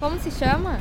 Como se chama?